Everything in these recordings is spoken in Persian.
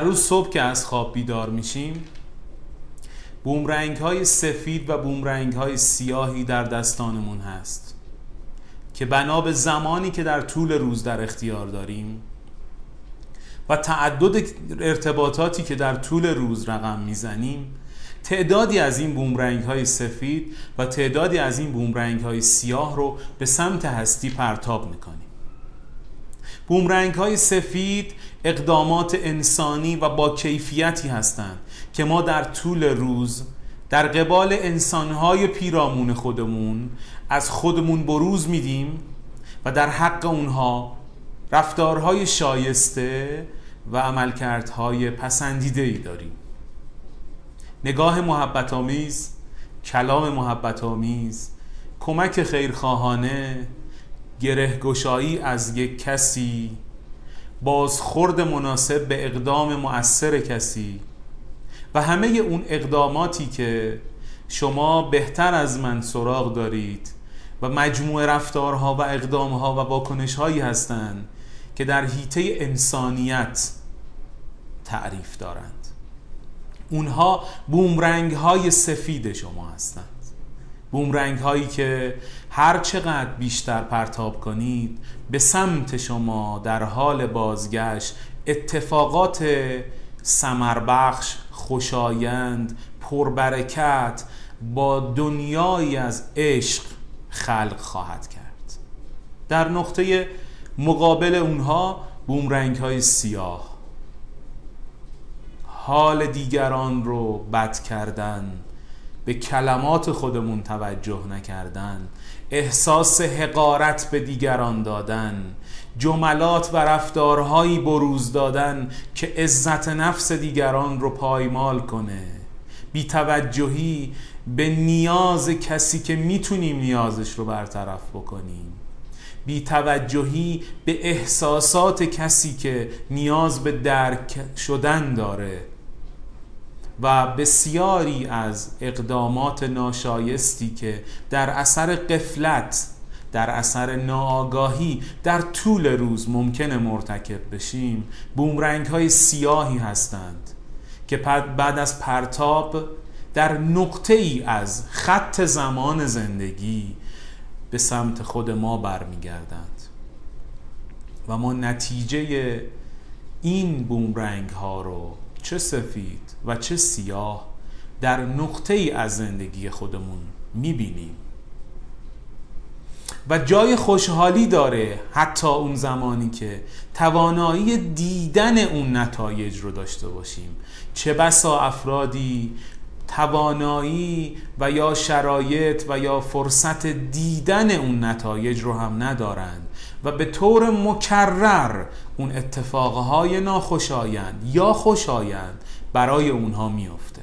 هر روز صبح که از خواب بیدار میشیم بومرنگ های سفید و بومرنگ های سیاهی در دستانمون هست که بنا به زمانی که در طول روز در اختیار داریم و تعدد ارتباطاتی که در طول روز رقم می‌زنیم تعدادی از این بومرنگ های سفید و تعدادی از این بومرنگ های سیاه رو به سمت هستی پرتاب می‌کنیم. بومرنگ های سفید اقدامات انسانی و با کیفیتی هستند که ما در طول روز در قبال انسانهای پیرامون خودمون از خودمون بروز میدیم و در حق اونها رفتارهای شایسته و عملکردهای پسندیده ای داریم. نگاه محبت آمیز کلام محبت آمیز کمک خیرخواهانه گره گشایی از یک کسی بازخورد مناسب به اقدام مؤثر کسی و همه اون اقداماتی که شما بهتر از من سراغ دارید و مجموع رفتارها و اقدامها و واکنش هایی هستند که در حیطه انسانیت تعریف دارند. اونها بومرنگ های سفید شما هستند. بومرنگ هایی که هر چقدر بیشتر پرتاب کنید به سمت شما در حال بازگشت اتفاقات سمربخش خوشایند پربرکت با دنیایی از عشق خلق خواهد کرد. در نقطه مقابل اونها بومرنگ های سیاه. حال دیگران رو بد کردن به کلمات خودمون توجه نکردن احساس حقارت به دیگران دادن جملات و رفتارهایی بروز دادن که عزت نفس دیگران رو پایمال کنه. بیتوجهی به نیاز کسی که می‌تونیم نیازش رو برطرف بکنیم. بیتوجهی به احساسات کسی که نیاز به درک شدن داره. و بسیاری از اقدامات ناشایستی که در اثر قفلت در اثر ناآگاهی در طول روز ممکنه مرتکب بشیم بومرنگ های سیاهی هستند که بعد از پرتاب در نقطه ای از خط زمان زندگی به سمت خود ما برمیگردند. و ما نتیجه این بومرنگ ها رو چه سفید و چه سیاه در نقطه ای از زندگی خودمون می‌بینیم. و جای خوشحالی داره حتی اون زمانی که توانایی دیدن اون نتایج رو داشته باشیم. چه بسا افرادی توانایی و یا شرایط و یا فرصت دیدن اون نتایج رو هم ندارند. و به طور مکرر اون اتفاقهای ناخوشایند یا خوشایند برای اونها میفته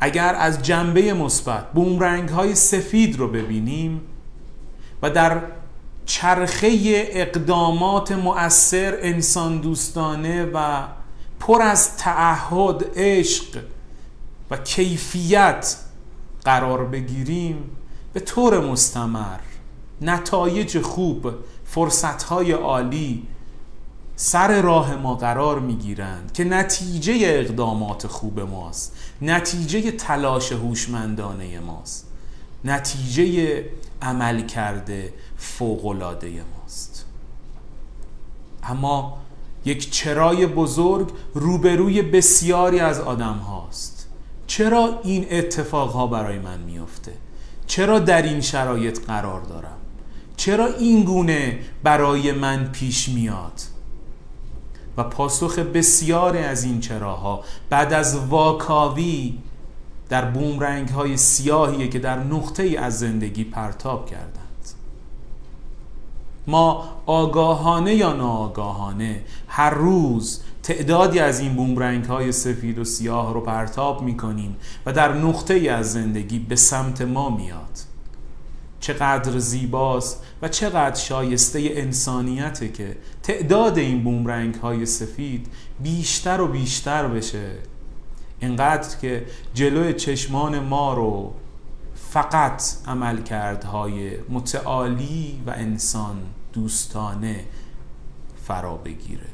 اگر از جنبه مثبت بومرنگ های سفید رو ببینیم و در چرخه اقدامات مؤثر انسان دوستانه و پر از تعهد عشق و کیفیت قرار بگیریم به طور مستمر نتایج خوب فرصتهای عالی سر راه ما قرار می‌گیرند که نتیجه اقدامات خوب ماست نتیجه تلاش هوشمندانه ماست نتیجه عمل کرده فوقلاده ماست. اما یک چرای بزرگ روبروی بسیاری از آدم هاست. چرا این اتفاق ها برای من میفته چرا در این شرایط قرار دارم؟ چرا این گونه برای من پیش میاد؟ و پاسخ بسیاری از این چراها بعد از واکاوی در بومرنگ های سیاهیه که در نقطه ای از زندگی پرتاب کردند. ما آگاهانه یا ناآگاهانه هر روز تعدادی از این بومرنگ های سفید و سیاه رو پرتاب می کنیم و در نقطه ای از زندگی به سمت ما میاد. چقدر زیباست و چقدر شایسته انسانیته که تعداد این بومرنگ های سفید بیشتر و بیشتر بشه. اینقدر که جلوی چشمان ما رو فقط عملکردهای متعالی و انسان دوستانه فرا بگیره.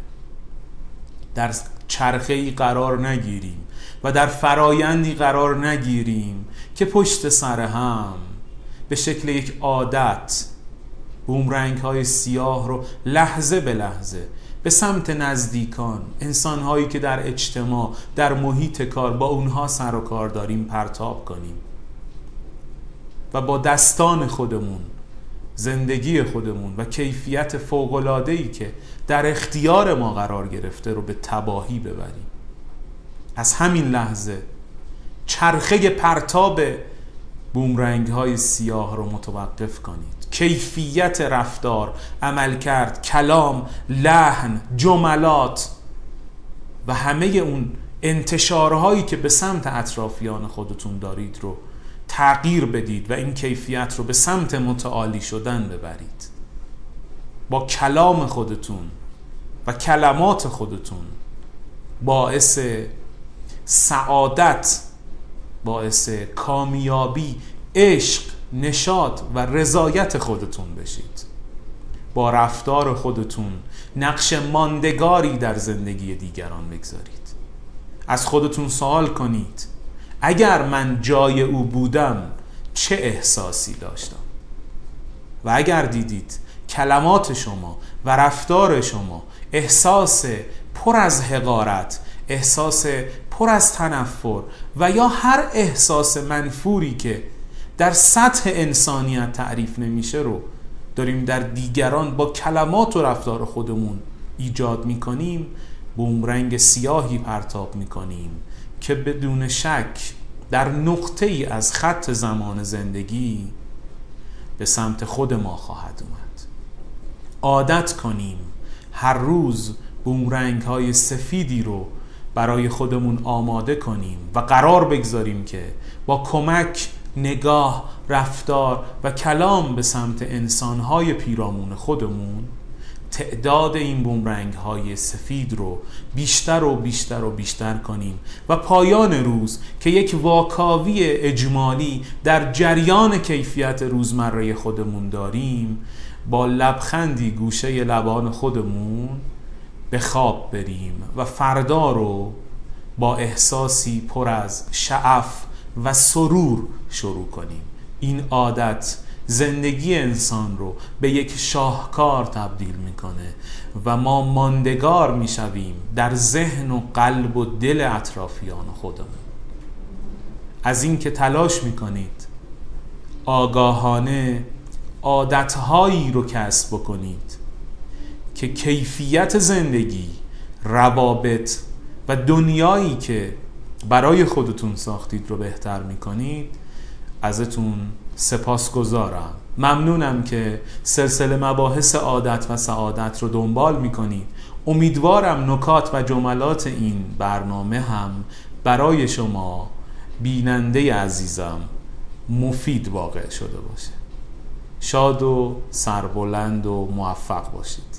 در چرخه ای قرار نگیریم و در فرایندی قرار نگیریم که پشت سر هم به شکل یک عادت. بومرنگ های سیاه رو لحظه به لحظه به سمت نزدیکان انسان هایی که در اجتماع در محیط کار با اونها سر و کار داریم پرتاب کنیم. و با دستان خودمون زندگی خودمون و کیفیت فوقلادهی که در اختیار ما قرار گرفته رو به تباهی ببریم. از همین لحظه چرخه پرتاب بومرنگ های سیاه رو متوقف کنید. کیفیت رفتار عمل کرد کلام لحن جملات و همه اون انتشارهایی که به سمت اطرافیان خودتون دارید رو تغییر بدید و این کیفیت رو به سمت متعالی شدن ببرید. با کلام خودتون و کلمات خودتون باعث سعادت باعث کامیابی عشق نشاط و رضایت خودتون بشید. با رفتار خودتون نقش ماندگاری در زندگی دیگران بگذارید. از خودتون سوال کنید اگر من جای او بودم چه احساسی داشتم؟ و اگر دیدید کلمات شما و رفتار شما احساس پر از حقارت احساس پر از تنفر و یا هر احساس منفوری که در سطح انسانیت تعریف نمیشه رو داریم در دیگران با کلمات و رفتار خودمون ایجاد می‌کنیم بومرنگ سیاهی پرتاب می‌کنیم که بدون شک در نقطه ای از خط زمان زندگی به سمت خود ما خواهد اومد. عادت کنیم هر روز بومرنگ های سفیدی رو برای خودمون آماده کنیم و قرار بگذاریم که با کمک نگاه رفتار و کلام به سمت انسانهای پیرامون خودمون تعداد این بومرنگ های سفید رو بیشتر و بیشتر و بیشتر کنیم و پایان روز که یک واکاوی اجمالی در جریان کیفیت روزمره خودمون داریم با لبخندی گوشه لبان خودمون به خواب بریم و فردا رو با احساسی پر از شعف و سرور شروع کنیم. این عادت زندگی انسان رو به یک شاهکار تبدیل می‌کنه و ما ماندگار می‌شویم در ذهن و قلب و دل اطرافیان خودمون. از اینکه تلاش می‌کنید آگاهانه عادتهایی رو کسب بکنید. که کیفیت زندگی روابط و دنیایی که برای خودتون ساختید رو بهتر می‌کنید ازتون سپاس گذارم ممنونم که سلسله مباحث عادت و سعادت رو دنبال می‌کنید. امیدوارم نکات و جملات این برنامه هم برای شما بیننده عزیزم مفید واقع شده باشه. شاد و سربلند و موفق باشید.